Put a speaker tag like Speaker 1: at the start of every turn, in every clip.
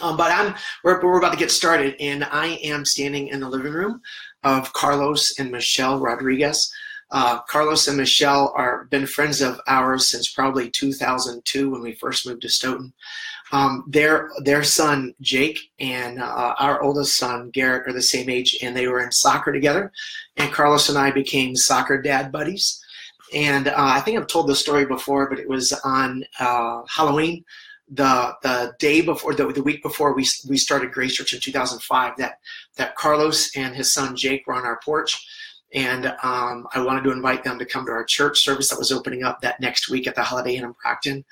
Speaker 1: Um, but I'm we're, we're about to get started, and I am standing in the living room of Carlos and Michelle Rodriguez. Uh, Carlos and Michelle are been friends of ours since probably 2002 when we first moved to Stoughton. Um, their their son Jake and uh, our oldest son Garrett are the same age, and they were in soccer together. And Carlos and I became soccer dad buddies. And uh, I think I've told this story before, but it was on uh, Halloween the the day before the, the week before we we started Grace Church in 2005 that that Carlos and his son Jake were on our porch and um, I wanted to invite them to come to our church service that was opening up that next week at the Holiday Inn in Brockton.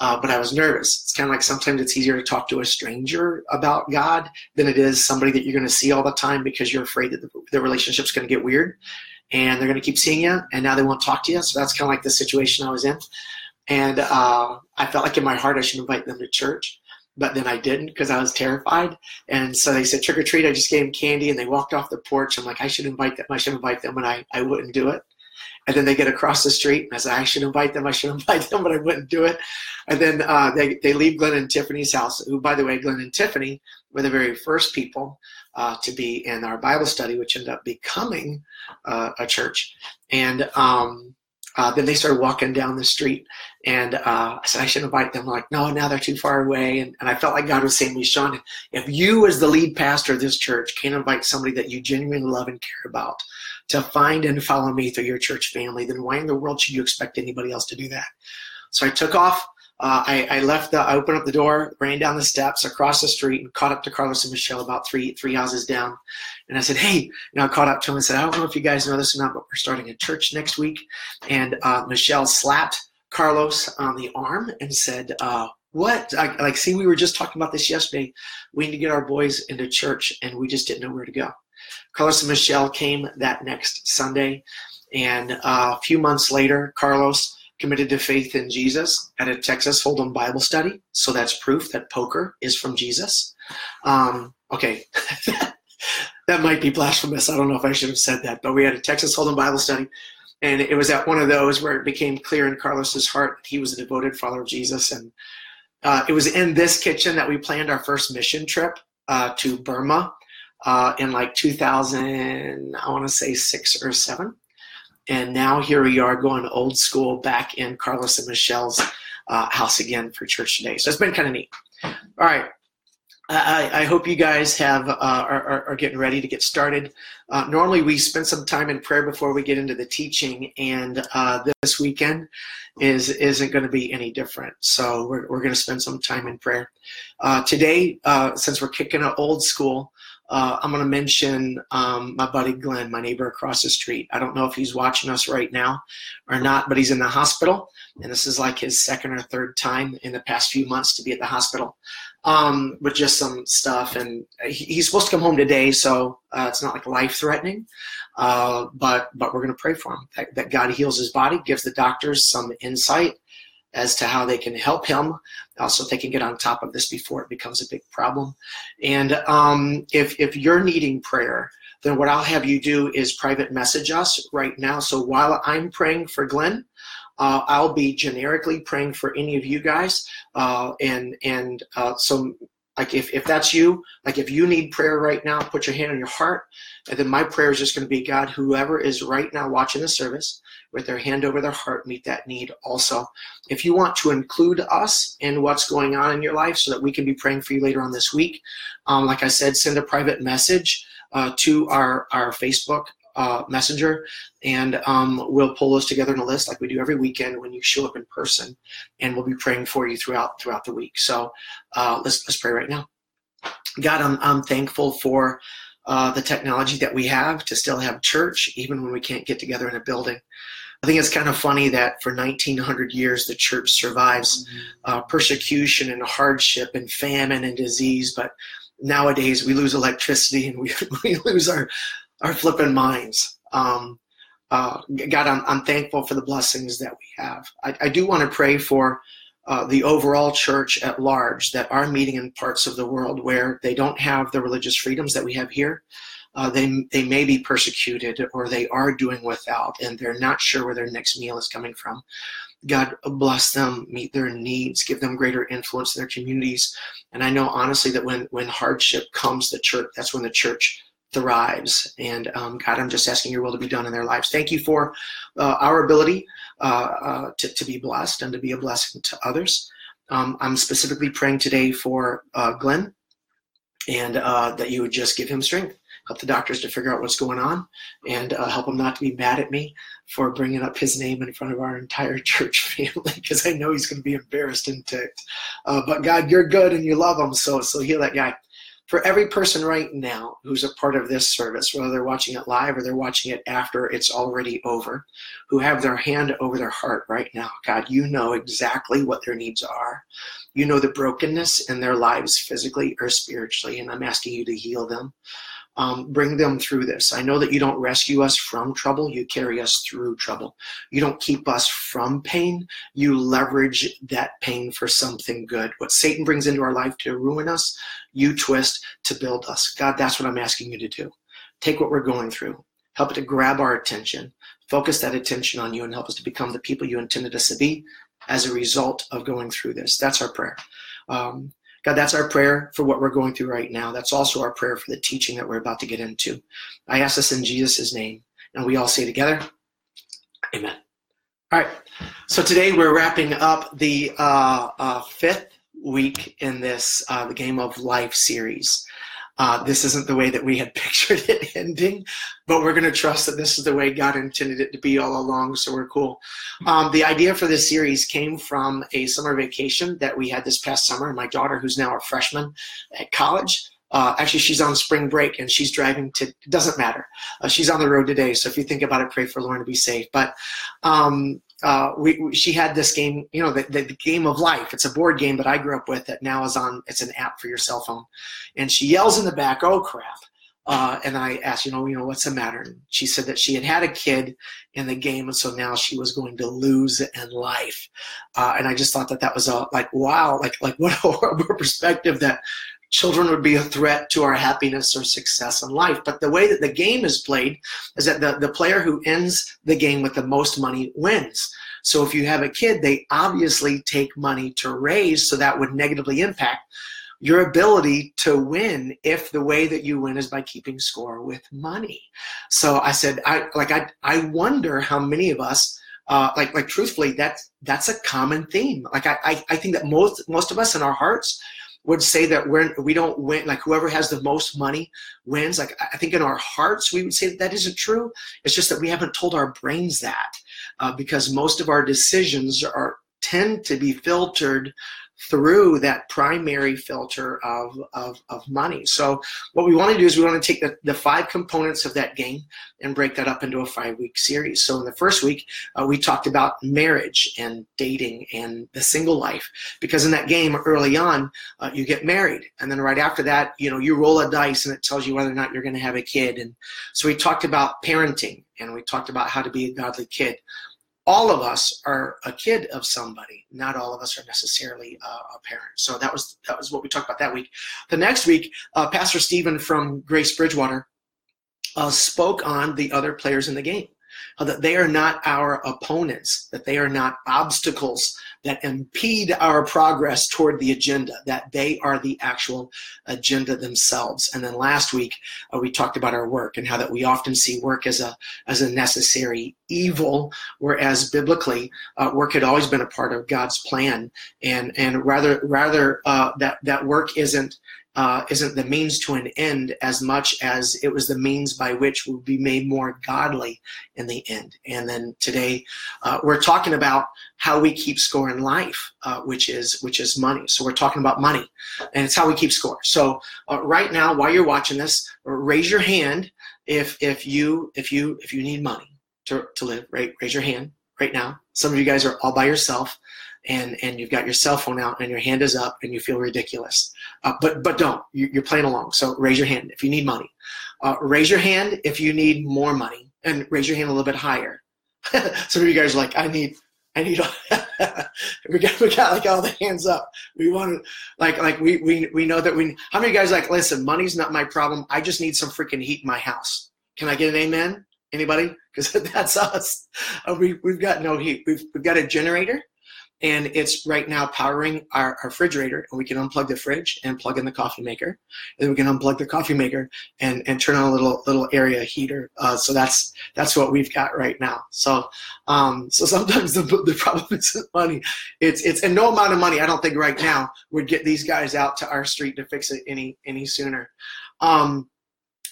Speaker 1: Uh, but I was nervous. It's kind of like sometimes it's easier to talk to a stranger about God than it is somebody that you're going to see all the time because you're afraid that the, the relationship's going to get weird and they're going to keep seeing you and now they won't talk to you. So that's kind of like the situation I was in. And uh, I felt like in my heart I should invite them to church, but then I didn't because I was terrified. And so they said trick or treat. I just gave them candy, and they walked off the porch. I'm like, I should invite them. I should invite them, and I I wouldn't do it. And then they get across the street, and I said, I should invite them. I should invite them, but I wouldn't do it. And then uh, they they leave Glenn and Tiffany's house. Who, by the way, Glenn and Tiffany were the very first people uh, to be in our Bible study, which ended up becoming uh, a church. And um, uh, then they started walking down the street, and uh, I said I should invite them. like, no, now they're too far away, and, and I felt like God was saying to me, Sean, if you, as the lead pastor of this church, can't invite somebody that you genuinely love and care about to find and follow me through your church family, then why in the world should you expect anybody else to do that? So I took off uh, I, I, left the, I opened up the door, ran down the steps across the street, and caught up to Carlos and Michelle about three three houses down. And I said, "Hey," know, I caught up to him and said, "I don't know if you guys know this or not, but we're starting a church next week." And uh, Michelle slapped Carlos on the arm and said, uh, "What? I, like, see, we were just talking about this yesterday. We need to get our boys into church, and we just didn't know where to go." Carlos and Michelle came that next Sunday, and uh, a few months later, Carlos committed to faith in Jesus at a Texas Hold'em Bible study. So that's proof that poker is from Jesus. Um, okay, that might be blasphemous. I don't know if I should have said that, but we had a Texas Hold'em Bible study. And it was at one of those where it became clear in Carlos's heart that he was a devoted follower of Jesus. And uh, it was in this kitchen that we planned our first mission trip uh, to Burma uh, in like 2000, I want to say six or seven. And now here we are going old school back in Carlos and Michelle's uh, house again for church today. So it's been kind of neat. All right. I, I, hope you guys have uh, are, are, getting ready to get started. Uh, normally, we spend some time in prayer before we get into the teaching, and uh, this weekend is isn't going to be any different. So we're we're going to spend some time in prayer uh, today. Uh, since we're kicking it old school, uh, I'm going to mention um, my buddy Glenn, my neighbor across the street. I don't know if he's watching us right now or not, but he's in the hospital, and this is like his second or third time in the past few months to be at the hospital um, with just some stuff. And he, he's supposed to come home today, so uh, it's not like life threatening. Uh, but but we're going to pray for him that, that God heals his body, gives the doctors some insight as to how they can help him uh, so they can get on top of this before it becomes a big problem. And um, if, if you're needing prayer, then what I'll have you do is private message us right now. So while I'm praying for Glenn, uh, I'll be generically praying for any of you guys. Uh, and and uh, so like if, if that's you, like if you need prayer right now, put your hand on your heart. And then my prayer is just going to be God, whoever is right now watching the service with their hand over their heart, meet that need also. If you want to include us in what's going on in your life so that we can be praying for you later on this week, um, like I said, send a private message uh, to our, our Facebook uh, messenger, and um, we'll pull those together in a list like we do every weekend when you show up in person, and we'll be praying for you throughout throughout the week. So uh, let's let's pray right now. God, I'm I'm thankful for uh, the technology that we have to still have church even when we can't get together in a building. I think it's kind of funny that for 1900 years the church survives uh, persecution and hardship and famine and disease, but nowadays we lose electricity and we, we lose our our flipping minds. Um, uh, God, I'm, I'm thankful for the blessings that we have. I, I do want to pray for uh, the overall church at large that are meeting in parts of the world where they don't have the religious freedoms that we have here. Uh, they, they may be persecuted or they are doing without and they're not sure where their next meal is coming from. God, bless them, meet their needs, give them greater influence in their communities. And I know honestly that when, when hardship comes, the church, that's when the church thrives. And um, God, I'm just asking your will to be done in their lives. Thank you for uh, our ability uh, uh, to, to be blessed and to be a blessing to others. Um, I'm specifically praying today for uh, Glenn and uh, that you would just give him strength help the doctors to figure out what's going on and uh, help him not to be mad at me for bringing up his name in front of our entire church family because I know he's going to be embarrassed and ticked. But God, you're good and you love him, so so heal that guy. For every person right now who's a part of this service, whether they're watching it live or they're watching it after it's already over, who have their hand over their heart right now, God, you know exactly what their needs are. You know the brokenness in their lives physically or spiritually, and I'm asking you to heal them um, bring them through this. I know that you don't rescue us from trouble, you carry us through trouble. You don't keep us from pain, you leverage that pain for something good. What Satan brings into our life to ruin us, you twist to build us. God, that's what I'm asking you to do. Take what we're going through, help it to grab our attention, focus that attention on you, and help us to become the people you intended us to be as a result of going through this. That's our prayer. Um, God, that's our prayer for what we're going through right now. That's also our prayer for the teaching that we're about to get into. I ask this in Jesus' name. And we all say together, Amen. All right. So today we're wrapping up the uh, uh, fifth week in this uh, the Game of Life series. Uh, this isn't the way that we had pictured it ending, but we're going to trust that this is the way God intended it to be all along. So we're cool. Um, the idea for this series came from a summer vacation that we had this past summer. My daughter, who's now a freshman at college, uh, actually, she's on spring break and she's driving to. It doesn't matter. Uh, she's on the road today, so if you think about it, pray for Lauren to be safe. But um, uh, we, we, she had this game, you know, the, the, game of life. It's a board game that I grew up with that now is on. It's an app for your cell phone, and she yells in the back, "Oh crap!" Uh, and I asked, you know, you know, what's the matter? And she said that she had had a kid in the game, and so now she was going to lose in life. Uh, and I just thought that that was a like, wow, like like what a horrible perspective that children would be a threat to our happiness or success in life. But the way that the game is played is that the, the player who ends the game with the most money wins. So if you have a kid, they obviously take money to raise, so that would negatively impact your ability to win if the way that you win is by keeping score with money. So I said, I like I I wonder how many of us uh, like like truthfully that's that's a common theme. Like I, I I think that most most of us in our hearts would say that we're we don't win like whoever has the most money wins. Like i think in our hearts we would say that that isn't true. It's just that we haven't told our brains that uh, because most of our decisions are tend to be filtered through that primary filter of, of, of money. So what we want to do is we want to take the, the five components of that game and break that up into a five week series. So in the first week, uh, we talked about marriage and dating and the single life because in that game early on, uh, you get married. And then right after that, you know, you roll a dice and it tells you whether or not you're going to have a kid. And so we talked about parenting and we talked about how to be a godly kid all of us are a kid of somebody. Not all of us are necessarily uh, a parent. So that was that was what we talked about that week. The next week, uh, Pastor Stephen from Grace Bridgewater uh, spoke on the other players in the game that they are not our opponents, that they are not obstacles that impede our progress toward the agenda, that they are the actual agenda themselves. And then last week uh, we talked about our work and how that we often see work as a as a necessary evil, whereas biblically uh, work had always been a part of God's plan, and and rather rather uh, that that work isn't uh, isn't the means to an end as much as it was the means by which we'll be made more godly in the end. And then today uh, we're talking about how we keep score in life, uh, which is which is money. So we're talking about money, and it's how we keep score. So uh, right now, while you're watching this, raise your hand if if you if you if you need money to to live. Right, raise your hand right now. Some of you guys are all by yourself and and you've got your cell phone out and your hand is up and you feel ridiculous. Uh, but but don't. You're playing along. So raise your hand if you need money. Uh, raise your hand if you need more money, and raise your hand a little bit higher. Some of you guys are like, I need. I need. we got we got like all the hands up. We want to like like we we we know that we. How many guys like listen? Money's not my problem. I just need some freaking heat in my house. Can I get an amen? Anybody? Because that's us. Uh, we, we've got no heat. We've, we've got a generator and it's right now powering our, our, refrigerator and we can unplug the fridge and plug in the coffee maker. And then we can unplug the coffee maker and, and turn on a little little area heater. Uh, so that's that's what we've got right now. So um, so sometimes the, the problem isn't money. It's it's and no amount of money i don't think right now would get these guys out to our street to fix it any any sooner. Um,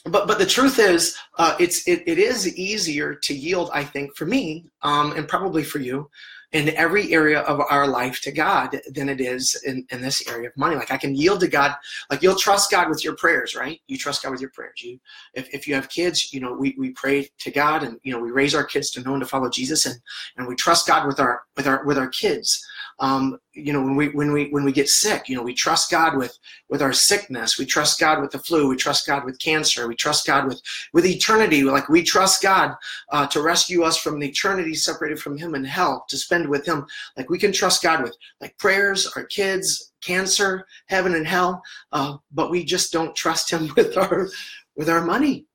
Speaker 1: but but the truth is, uh, it's it, it is easier to yield, I think, for me, um, and probably for you, in every area of our life to God than it is in, in this area of money. Like I can yield to God, like you'll trust God with your prayers, right? You trust God with your prayers. You, if, if you have kids, you know, we, we pray to God and, you know, we raise our kids to know and to follow Jesus and, and we trust God with our, with our, with our kids um, you know, when we when we when we get sick, you know, we trust God with with our sickness. We trust God with the flu. We trust God with cancer. We trust God with with eternity. Like we trust God uh, to rescue us from the eternity separated from Him in hell to spend with Him. Like we can trust God with like prayers, our kids, cancer, heaven and hell, uh, but we just don't trust Him with our with our money.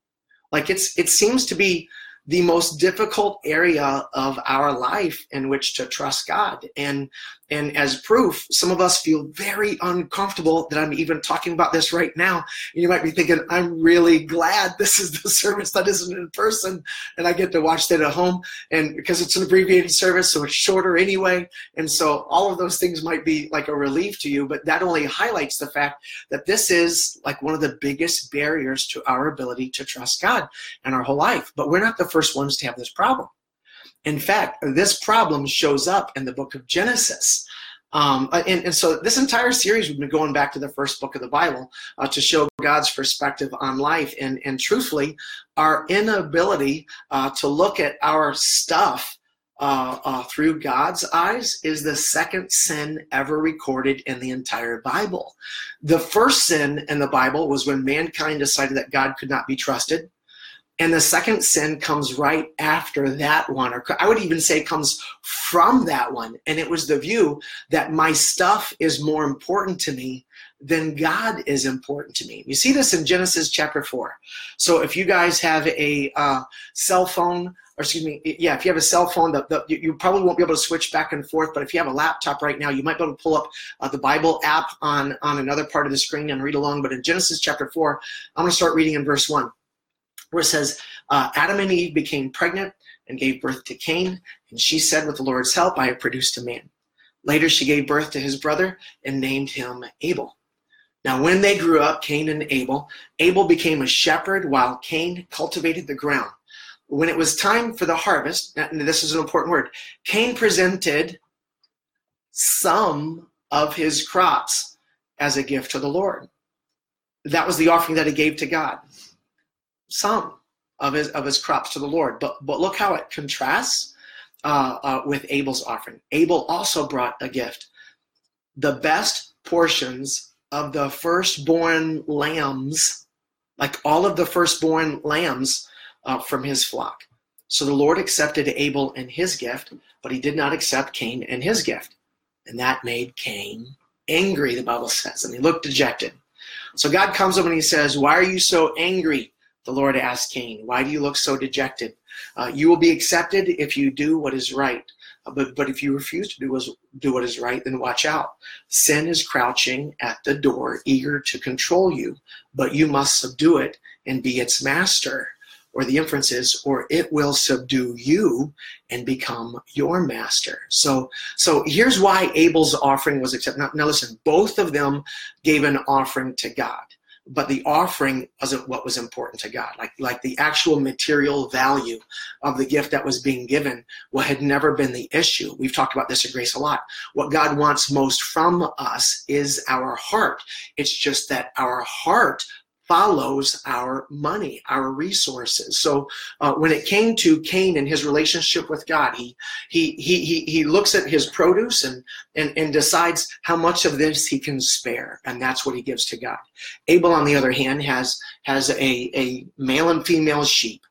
Speaker 1: Like it's it seems to be the most difficult area of our life in which to trust God. And and as proof, some of us feel very uncomfortable that I'm even talking about this right now. And you might be thinking, I'm really glad this is the service that isn't in person and I get to watch that at home. And because it's an abbreviated service, so it's shorter anyway. And so all of those things might be like a relief to you, but that only highlights the fact that this is like one of the biggest barriers to our ability to trust God in our whole life. But we're not the first ones to have this problem. In fact, this problem shows up in the book of Genesis. Um, and, and, so this entire series we've been going back to the first book of the Bible uh, to show God's perspective on life. And, and truthfully, our inability uh, to look at our stuff uh, uh through God's eyes is the second sin ever recorded in the entire Bible. The first sin in the Bible was when mankind decided that God could not be trusted and the second sin comes right after that one, or I would even say comes from that one. And it was the view that my stuff is more important to me than God is important to me. You see this in Genesis chapter 4. So if you guys have a uh, cell phone, or excuse me, yeah, if you have a cell phone, the, the, you, probably won't be able to switch back and forth. But if you have a laptop right now, you might be able to pull up uh, the Bible app on, on another part of the screen and read along. But in Genesis chapter 4, I'm going to start reading in verse 1 where it says, uh, Adam and Eve became pregnant and gave birth to Cain, and she said, With the Lord's help, I have produced a man. Later, she gave birth to his brother and named him Abel. Now, when they grew up, Cain and Abel, Abel became a shepherd while Cain cultivated the ground. When it was time for the harvest, and this is an important word, Cain presented some of his crops as a gift to the Lord. That was the offering that he gave to God some of his of his crops to the Lord. But but look how it contrasts uh, uh, with Abel's offering. Abel also brought a gift, the best portions of the firstborn lambs, like all of the firstborn lambs uh, from his flock. So the Lord accepted Abel and his gift, but he did not accept Cain and his gift. And that made Cain angry, the Bible says, and he looked dejected. So God comes up and he says, Why are you so angry? The Lord asked Cain, Why do you look so dejected? Uh, you will be accepted if you do what is right. Uh, but, but if you refuse to do, do what is right, then watch out. Sin is crouching at the door, eager to control you, but you must subdue it and be its master. Or the inference is, or it will subdue you and become your master. So, so here's why Abel's offering was accepted. Now, now listen, both of them gave an offering to God but the offering wasn't what was important to God. Like like the actual material value of the gift that was being given what had never been the issue. We've talked about this at Grace a lot. What God wants most from us is our heart. It's just that our heart follows our money, our resources. So uh, when it came to Cain and his relationship with God, he he he he, looks at his produce and, and and decides how much of this he can spare, and that's what he gives to God. Abel, on the other hand, has has a a male and female sheep,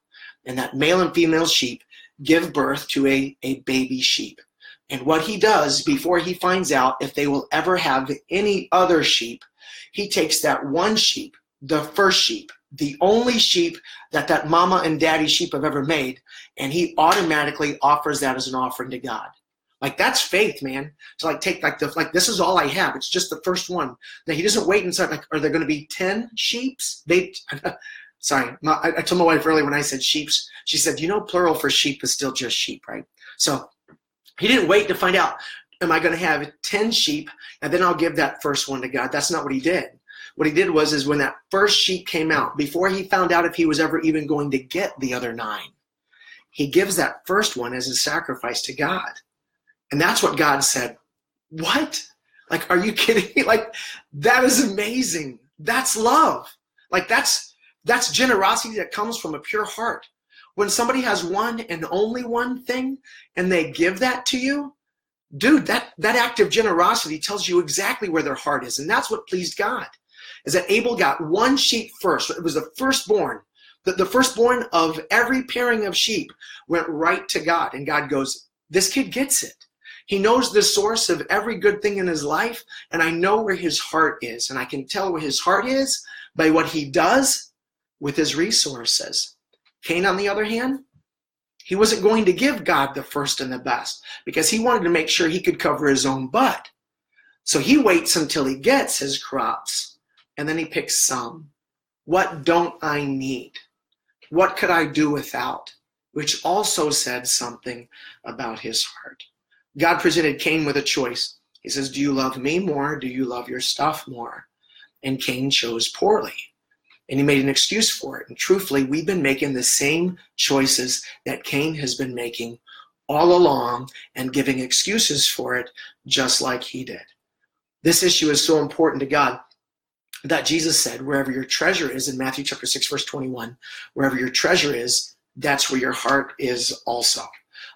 Speaker 1: and that male and female sheep give birth to a a baby sheep. And what he does before he finds out if they will ever have any other sheep, he takes that one sheep the first sheep, the only sheep that that mama and daddy sheep have ever made, and he automatically offers that as an offering to God. Like that's faith, man. To like take like the like this is all I have. It's just the first one. Now he doesn't wait and say like, are there going to be ten sheeps? They, sorry, my, I, I told my wife earlier when I said sheeps. She said, you know, plural for sheep is still just sheep, right? So he didn't wait to find out. Am I going to have ten sheep and then I'll give that first one to God? That's not what he did. What he did was is when that first sheep came out, before he found out if he was ever even going to get the other nine, he gives that first one as a sacrifice to God. And that's what God said. What? Like, are you kidding me? Like, that is amazing. That's love. Like, that's that's generosity that comes from a pure heart. When somebody has one and only one thing and they give that to you, dude, that, that act of generosity tells you exactly where their heart is. And that's what pleased God. Is that Abel got one sheep first. It was the firstborn. The, the firstborn of every pairing of sheep went right to God. And God goes, This kid gets it. He knows the source of every good thing in his life, and I know where his heart is. And I can tell where his heart is by what he does with his resources. Cain, on the other hand, he wasn't going to give God the first and the best because he wanted to make sure he could cover his own butt. So he waits until he gets his crops and then he picks some. What don't I need? What could I do without? Which also said something about his heart. God presented Cain with a choice. He says, Do you love me more? Do you love your stuff more? And Cain chose poorly. And he made an excuse for it. And truthfully, we've been making the same choices that Cain has been making all along and giving excuses for it, just like he did. This issue is so important to God that Jesus said, Wherever your treasure is, in Matthew chapter 6, verse 21, wherever your treasure is, that's where your heart is also.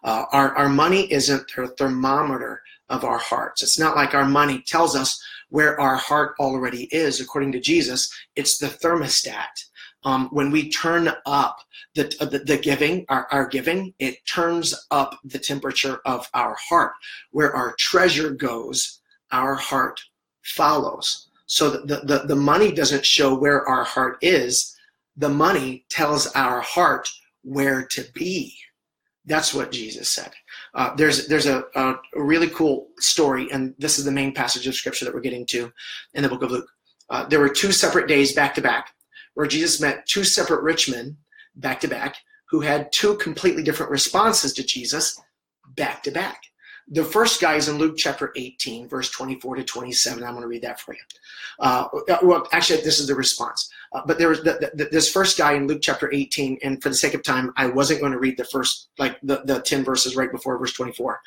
Speaker 1: Uh, our, our money isn't the thermometer of our hearts. It's not like our money tells us where our heart already is, according to Jesus. It's the thermostat. Um, when we turn up the, uh, the, the, giving, our, our giving, it turns up the temperature of our heart. Where our treasure goes, our heart follows. So the, the, the money doesn't show where our heart is. The money tells our heart where to be. That's what Jesus said. Uh, there's there's a, a, really cool story, and this is the main passage of scripture that we're getting to in the book of Luke. Uh, there were two separate days back to back where Jesus met two separate rich men back to back who had two completely different responses to Jesus back to back. The first guy is in Luke chapter 18, verse 24 to 27. I'm going to read that for you. Uh, well, actually, this is the response. Uh, but there was the, the, this first guy in Luke chapter 18, and for the sake of time, I wasn't going to read the first, like the, the 10 verses right before verse 24.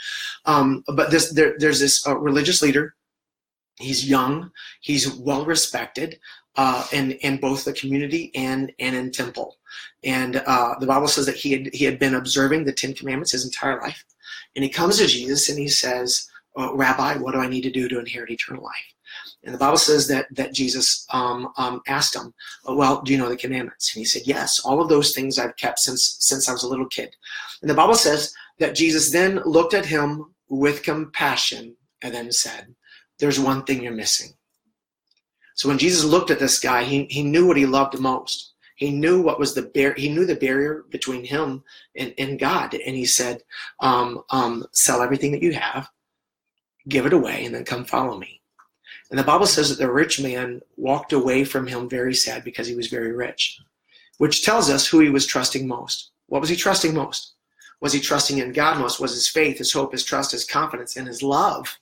Speaker 1: Um, but this, there, there's this uh, religious leader. He's young. He's well respected. Uh, in in both the community and and in temple, and uh, the Bible says that he had he had been observing the Ten Commandments his entire life. And he comes to Jesus and he says, oh, Rabbi, what do I need to do to inherit eternal life? And the Bible says that that Jesus um, um, asked him, "Well, do you know the commandments?" And he said, "Yes, all of those things I've kept since since I was a little kid." And the Bible says that Jesus then looked at him with compassion and then said, "There's one thing you're missing." So when Jesus looked at this guy, he, he knew what he loved most. He knew what was the bar- he knew the barrier between him and, and God, and he said, um, um, "Sell everything that you have, give it away, and then come follow me." And the Bible says that the rich man walked away from him very sad because he was very rich, which tells us who he was trusting most. What was he trusting most? Was he trusting in God most? Was his faith, his hope, his trust, his confidence, and his love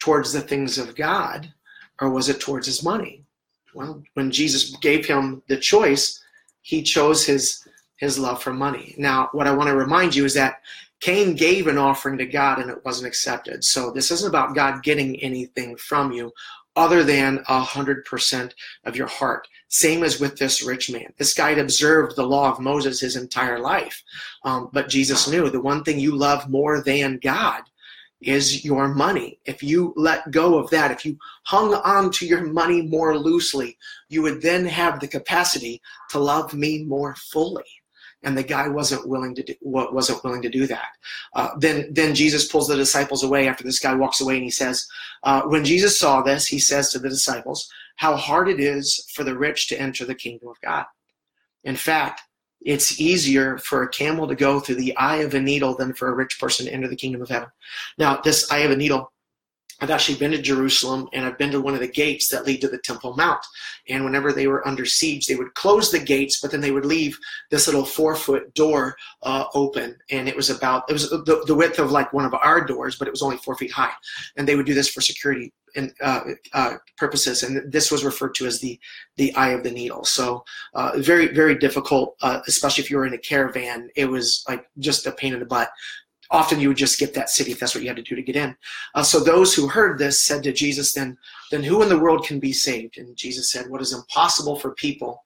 Speaker 1: towards the things of God, or was it towards his money? Well, when Jesus gave him the choice, he chose his his love for money. Now, what I want to remind you is that Cain gave an offering to God and it wasn't accepted. So this isn't about God getting anything from you other than a hundred percent of your heart. Same as with this rich man. This guy had observed the law of Moses his entire life. Um, but Jesus knew the one thing you love more than God is your money. If you let go of that, if you hung on to your money more loosely, you would then have the capacity to love me more fully. And the guy wasn't willing to do wasn't willing to do that. Uh, then then Jesus pulls the disciples away after this guy walks away, and he says, uh, when Jesus saw this, he says to the disciples, how hard it is for the rich to enter the kingdom of God. In fact, it's easier for a camel to go through the eye of a needle than for a rich person to enter the kingdom of heaven. Now, this eye of a needle I've actually been to Jerusalem and I've been to one of the gates that lead to the Temple Mount. And whenever they were under siege, they would close the gates, but then they would leave this little four foot door uh, open. And it was about, it was the, the, width of like one of our doors, but it was only four feet high. And they would do this for security and uh, uh, purposes. And this was referred to as the, the eye of the needle. So uh, very, very difficult, uh, especially if you were in a caravan. It was like just a pain in the butt often you would just skip that city if that's what you had to do to get in. Uh, so those who heard this said to Jesus, then, then who in the world can be saved? And Jesus said, what is impossible for people,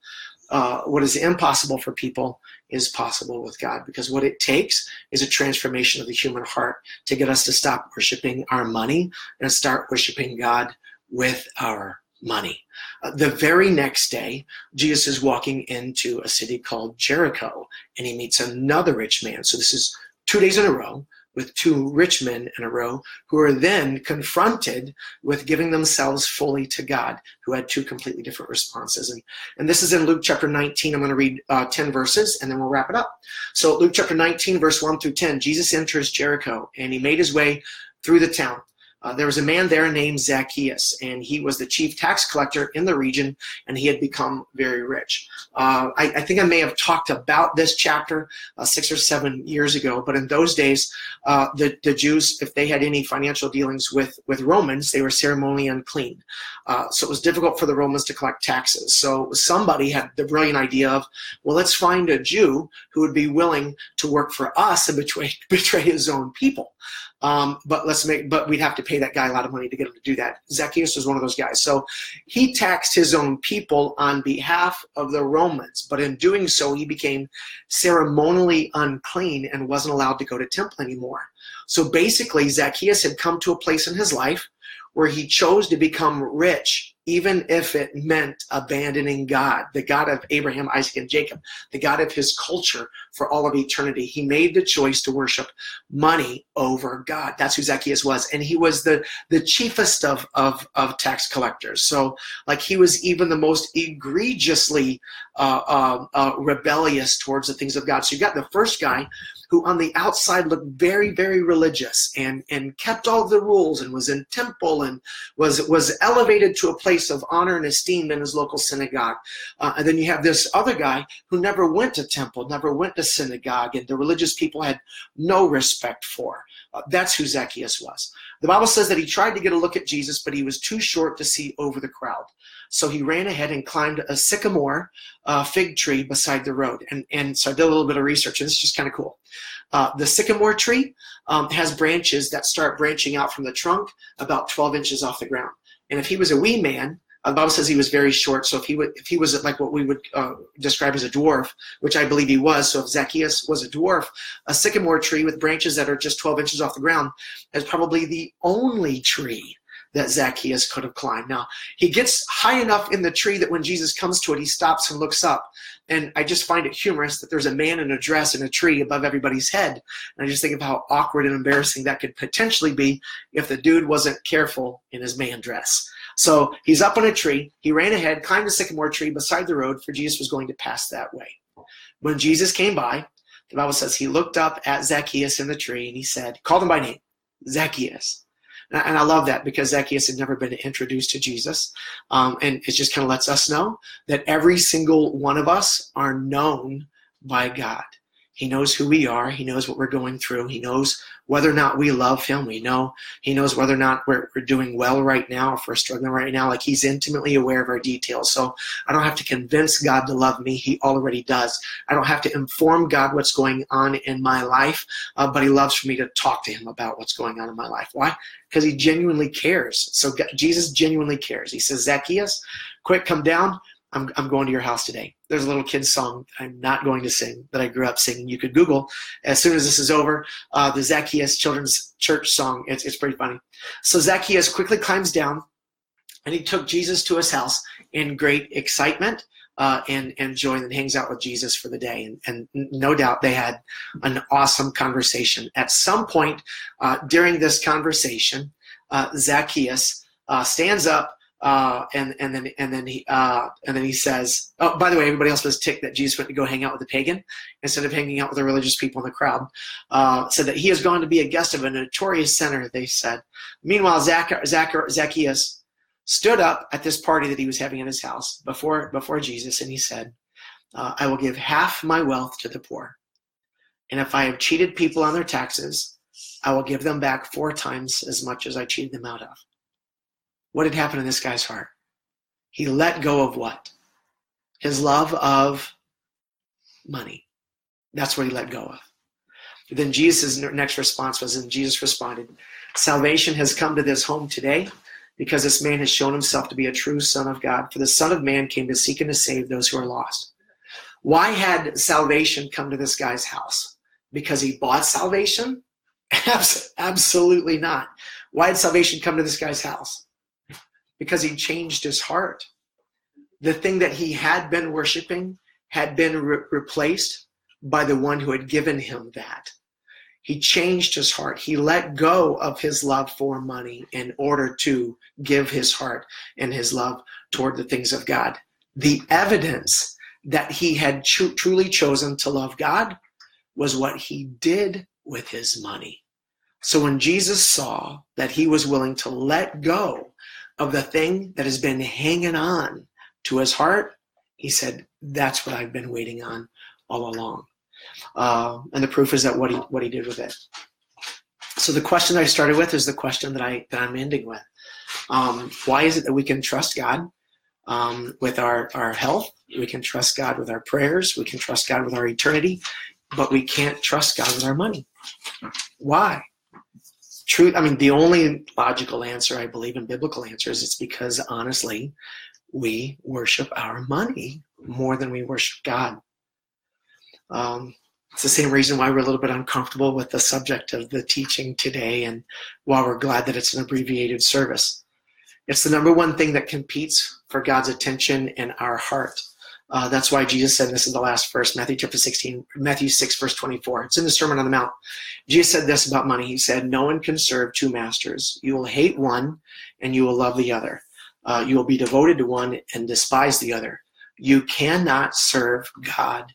Speaker 1: uh, what is impossible for people is possible with God because what it takes is a transformation of the human heart to get us to stop worshiping our money and start worshiping God with our money. Uh, the very next day, Jesus is walking into a city called Jericho and he meets another rich man. So this is two days in a row with two rich men in a row who are then confronted with giving themselves fully to God, who had two completely different responses. And, and this is in Luke chapter 19. I'm going to read uh, 10 verses and then we'll wrap it up. So, Luke chapter 19, verse 1 through 10 Jesus enters Jericho and he made his way through the town. Uh, there was a man there named Zacchaeus, and he was the chief tax collector in the region, and he had become very rich. Uh, I, I, think I may have talked about this chapter uh, six or seven years ago, but in those days, uh, the, the Jews, if they had any financial dealings with, with Romans, they were ceremonially unclean. Uh, so it was difficult for the Romans to collect taxes. So somebody had the brilliant idea of, well, let's find a Jew who would be willing to work for us and betray, betray his own people. Um, but let's make, but we'd have to pay that guy a lot of money to get him to do that. Zacchaeus was one of those guys. So he taxed his own people on behalf of the Romans, but in doing so, he became ceremonially unclean and wasn't allowed to go to temple anymore. So basically, Zacchaeus had come to a place in his life where he chose to become rich even if it meant abandoning God, the God of Abraham, Isaac, and Jacob, the God of his culture for all of eternity. He made the choice to worship money over God. That's who Zacchaeus was. And he was the, the chiefest of, of, of tax collectors. So, like, he was even the most egregiously uh, uh, uh, rebellious towards the things of God. So, you got the first guy who on the outside looked very, very religious and, and kept all the rules and was in temple and was, was elevated to a place of honor and esteem in his local synagogue. Uh, and then you have this other guy who never went to temple, never went to synagogue, and the religious people had no respect for. Uh, that's who Zacchaeus was. The Bible says that he tried to get a look at Jesus, but he was too short to see over the crowd. So he ran ahead and climbed a sycamore uh, fig tree beside the road. And, and so I did a little bit of research, and is just kind of cool. Uh, the sycamore tree um, has branches that start branching out from the trunk about 12 inches off the ground. And if he was a wee man, the Bible says he was very short. So if he if he was like what we would uh, describe as a dwarf, which I believe he was, so if Zacchaeus was a dwarf, a sycamore tree with branches that are just 12 inches off the ground is probably the only tree that Zacchaeus could have climbed. Now, he gets high enough in the tree that when Jesus comes to it, he stops and looks up. And I just find it humorous that there's a man in a dress in a tree above everybody's head. And I just think of how awkward and embarrassing that could potentially be if the dude wasn't careful in his man dress. So he's up on a tree. He ran ahead, climbed a sycamore tree beside the road, for Jesus was going to pass that way. When Jesus came by, the Bible says he looked up at Zacchaeus in the tree and he said, called him by name, Zacchaeus. And I love that because Zacchaeus had never been introduced to Jesus. Um, and it just kind of lets us know that every single one of us are known by God. He knows who we are. He knows what we're going through. He knows whether or not we love him. We know he knows whether or not we're, we're doing well right now, if we're struggling right now. Like he's intimately aware of our details. So I don't have to convince God to love me. He already does. I don't have to inform God what's going on in my life, uh, but he loves for me to talk to him about what's going on in my life. Why? Because he genuinely cares. So God, Jesus genuinely cares. He says, Zacchaeus, quick, come down. I'm, I'm going to your house today. There's a little kid's song I'm not going to sing that I grew up singing. You could Google as soon as this is over uh, the Zacchaeus Children's Church song. It's, it's pretty funny. So Zacchaeus quickly climbs down and he took Jesus to his house in great excitement uh, and, and joy and hangs out with Jesus for the day. And, and no doubt they had an awesome conversation. At some point uh, during this conversation, uh, Zacchaeus uh, stands up Uh, and and then and then he uh, and then he says, "Oh, by the way, everybody else was ticked that Jesus went to go hang out with the pagan instead of hanging out with the religious people in the crowd." Uh, said that he has gone to be a guest of a notorious sinner. They said. Meanwhile, Zac- Zac- Zacchaeus stood up at this party that he was having in his house before before Jesus, and he said, uh, "I will give half my wealth to the poor, and if I have cheated people on their taxes, I will give them back four times as much as I cheated them out of." What had happened in this guy's heart? He let go of what? His love of money. That's what he let go of. Then Jesus' next response was, and Jesus responded, Salvation has come to this home today because this man has shown himself to be a true Son of God. For the Son of Man came to seek and to save those who are lost. Why had salvation come to this guy's house? Because he bought salvation? Absolutely not. Why had salvation come to this guy's house? Because he changed his heart. The thing that he had been worshiping had been re- replaced by the one who had given him that. He changed his heart. He let go of his love for money in order to give his heart and his love toward the things of God. The evidence that he had tr- truly chosen to love God was what he did with his money. So when Jesus saw that he was willing to let go of the thing that has been hanging on to his heart, he said, That's what I've been waiting on all along. Uh, and the proof is that what he what he did with it. So the question I started with is the question that I that I'm ending with. Um, why is it that we can trust God um, with our our health? We can trust God with our prayers. We can trust God with our eternity, but we can't trust God with our money. Why? Truth i mean the only logical answer i believe in biblical answers it's because honestly we worship our money more than we worship god. Um, it's the same reason why we're a little bit uncomfortable with the subject of the teaching today and why we're glad that it's an abbreviated service. It's the number one thing that competes for god's attention in our heart uh, that's why Jesus said, this is the last verse, Matthew chapter 16, Matthew 6, verse 24. It's in the Sermon on the Mount. Jesus said this about money. He said, No one can serve two masters. You will hate one and you will love the other. Uh, you will be devoted to one and despise the other. You cannot serve God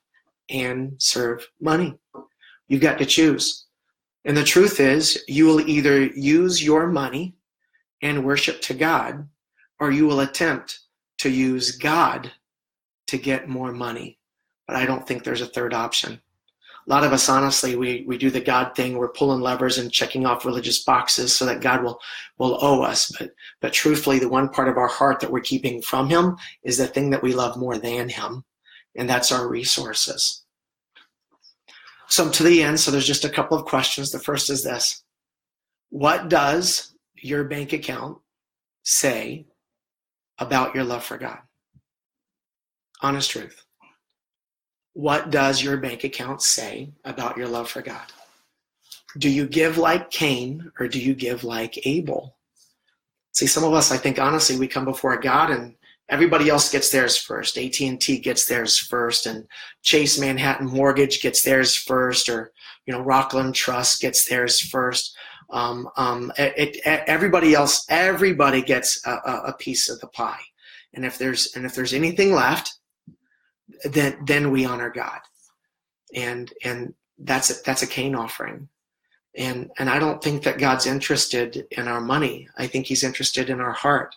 Speaker 1: and serve money. You've got to choose. And the truth is, you will either use your money and worship to God, or you will attempt to use God to get more money. But I don't think there's a third option. A lot of us, honestly, we, we do the God thing. We're pulling levers and checking off religious boxes so that God will, will owe us. But, but truthfully, the one part of our heart that we're keeping from Him is the thing that we love more than Him, and that's our resources. So, to the end, so there's just a couple of questions. The first is this What does your bank account say about your love for God? Honest truth. What does your bank account say about your love for God? Do you give like Cain or do you give like Abel? See, some of us, I think honestly, we come before God and everybody else gets theirs first. AT&T gets theirs first and Chase Manhattan Mortgage gets theirs first or, you know, Rockland Trust gets theirs first. Um, um, it, it, everybody else, everybody gets a, a piece of the pie. And if there's, and if there's anything left, then then we honor God, and and that's a, that's a Cain offering, and and I don't think that God's interested in our money. I think He's interested in our heart,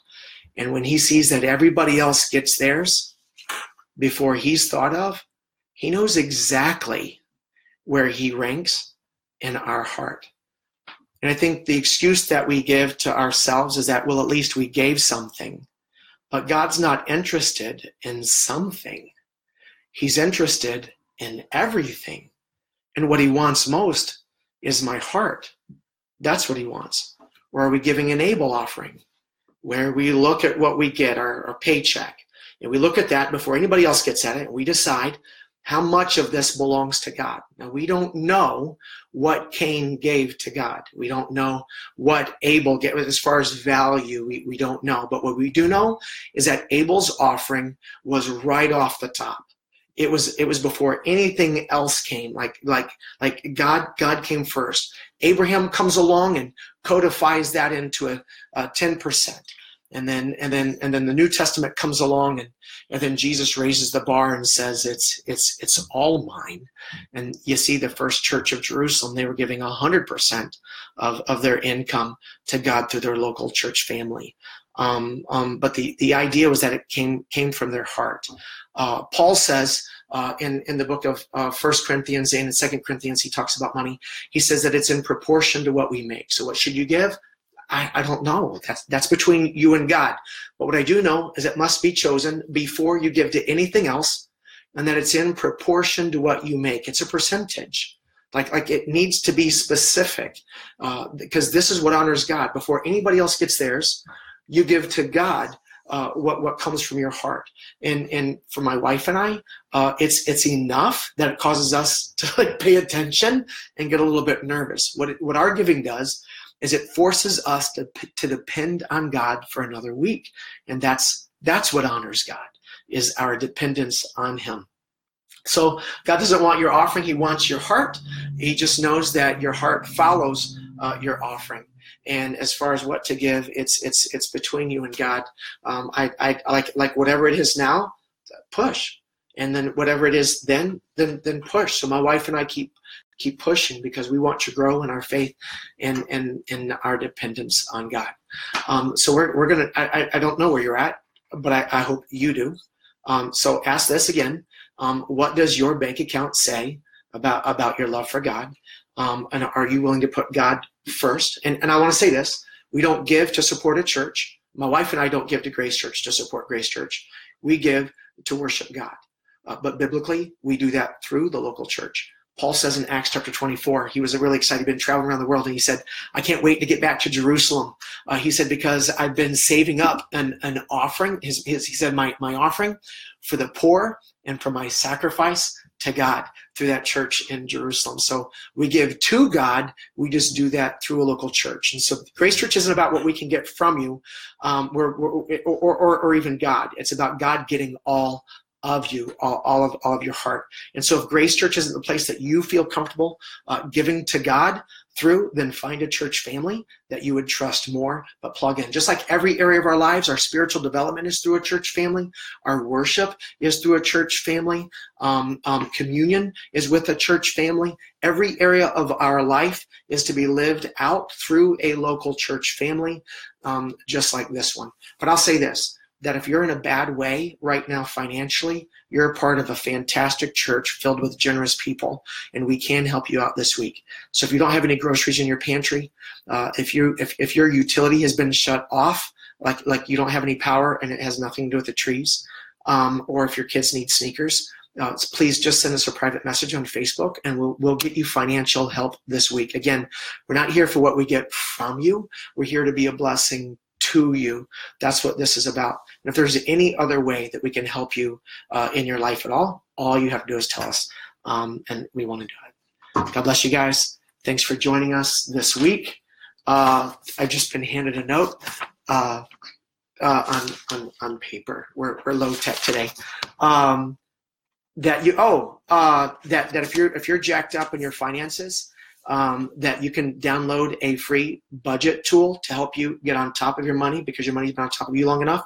Speaker 1: and when He sees that everybody else gets theirs before He's thought of, He knows exactly where He ranks in our heart. And I think the excuse that we give to ourselves is that, well, at least we gave something. But God's not interested in something. He's interested in everything. And what he wants most is my heart. That's what he wants. Or are we giving an Abel offering? Where we look at what we get, our, our paycheck, and we look at that before anybody else gets at it, and we decide how much of this belongs to God. Now, we don't know what Cain gave to God. We don't know what Abel gave as far as value. We, we don't know. But what we do know is that Abel's offering was right off the top it was it was before anything else came. Like like like god god came first. Abraham comes along and codifies that into a, a 10% and then and then and then the New Testament comes along and and then Jesus raises the bar and says it's it's it's all mine. And you see the first church of Jerusalem they were giving a hundred percent of of their income to God through their local church family um, um, but the the idea was that it came came from their heart uh, Paul says uh, in in the book of uh, First Corinthians and in Second Corinthians he talks about money he says that it's in proportion to what we make so what should you give I, I don't know. That's that's between you and God. But what I do know is it must be chosen before you give to anything else, and that it's in proportion to what you make. It's a percentage. Like like it needs to be specific, uh, because this is what honors God. Before anybody else gets theirs, you give to God uh, what what comes from your heart. And and for my wife and I, uh, it's it's enough that it causes us to like pay attention and get a little bit nervous. What it, what our giving does is it forces us to, to depend on God for another week. And that's, that's what honors God, is our dependence on Him. So God doesn't want your offering, He wants your heart. He just knows that your heart follows uh, your offering. And as far as what to give, it's it's it's between you and God. Um, I, I like like whatever it is now, push, and then whatever it is then then then push. So my wife and I keep keep pushing because we want to grow in our faith and and in our dependence on God. Um, so we're, we're gonna I, I don't know where you're at, but I, I hope you do. Um, so ask this again. Um, what does your bank account say about about your love for God? Um, and are you willing to put God first? And and I want to say this: we don't give to support a church. My wife and I don't give to Grace Church to support Grace Church. We give to worship God. Uh, but biblically, we do that through the local church. Paul says in Acts chapter 24, he was really excited. He'd been traveling around the world and he said, I can't wait to get back to Jerusalem. Uh, he said, because I've been saving up an, an offering. His, his, he said, my, my offering for the poor and for my sacrifice to God through that church in Jerusalem. So we give to God. We just do that through a local church. And so Grace Church isn't about what we can get from you, um, or, or, or, or, even God. It's about God getting all of you, all, all, of all of your heart. And so, if Grace Church isn't the place that you feel comfortable uh, giving to God through, then find a church family that you would trust more. But plug in. Just like every area of our lives, our spiritual development is through a church family. Our worship is through a church family. Um, um, communion is with a church family. Every area of our life is to be lived out through a local church family, um, just like this one. But I'll say this that if you're in a bad way right now financially, you're a part of a fantastic church filled with generous people, and we can help you out this week. So if you don't have any groceries in your pantry, uh, if you if, if your utility has been shut off, like like you don't have any power and it has nothing to do with the trees, um, or if your kids need sneakers, uh, please just send us a private message on Facebook and we'll, we'll get you financial help this week. Again, we're not here for what we get from you. We're here to be a blessing to you. That's what this is about. And if there's any other way that we can help you uh, in your life at all, all you have to do is tell us, um, and we want to do it. God bless you guys. Thanks for joining us this week. Uh, I've just been handed a note uh, uh on, on, on paper. We're, we're low tech today. Um, that you oh uh, that that if you're if you're jacked up in your finances, um, that you can download a free budget tool to help you get on top of your money because your money's been on top of you long enough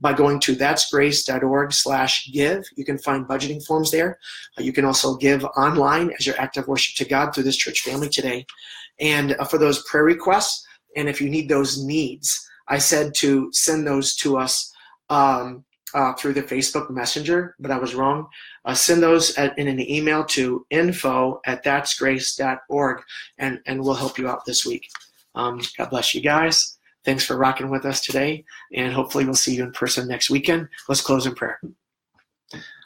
Speaker 1: by going to that'sgrace.org slash give. You can find budgeting forms there. Uh, you can also give online as your act of worship to god through this church family today. And uh, for those prayer requests and if you need those needs i said to send those to us um, uh, through the Facebook Messenger, but I was wrong. Uh, send those at, in an email to info at that'sgrace.org, and, and we'll help you out this week. Um, God bless you guys. Thanks for rocking with us today, and hopefully we'll see you in person next weekend. Let's close in prayer.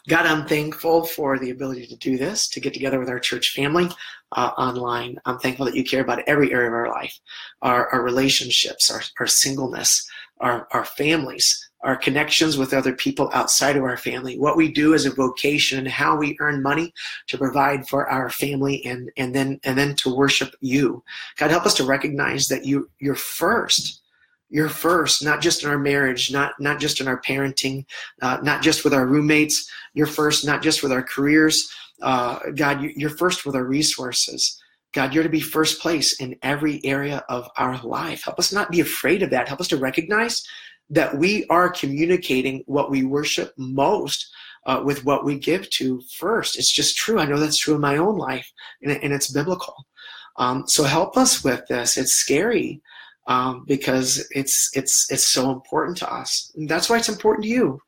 Speaker 1: God, I'm thankful for the ability to do this, to get together with our church family uh, online. I'm thankful that you care about every area of our life, our, our relationships, our, our singleness, our, our families, our connections with other people outside of our family, what we do as a vocation, and how we earn money to provide for our family and, and then and then to worship you. God help us to recognize that you you're first. You're first, not just in our marriage, not not just in our parenting, uh, not just with our roommates. You're first, not just with our careers. Uh, God, you're first with our resources. God, you're to be first place in every area of our life. Help us not be afraid of that. Help us to recognize that we are communicating what we worship most uh, with what we give to first. It's just true. I know that's true in my own life, and, and it's biblical. Um, so help us with this. It's scary um, because it's it's it's so important to us. And that's why it's important to you.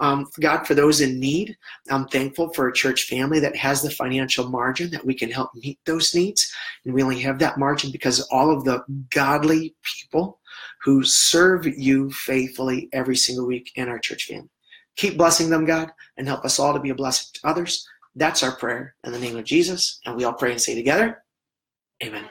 Speaker 1: Um, God, for those in need, I'm thankful for a church family that has the financial margin that we can help meet those needs. And we only have that margin because all of the godly people who serve you faithfully every single week in our church family. Keep blessing them, God, and help us all to be a blessing to others. That's our prayer in the name of Jesus. And we all pray and say together, Amen.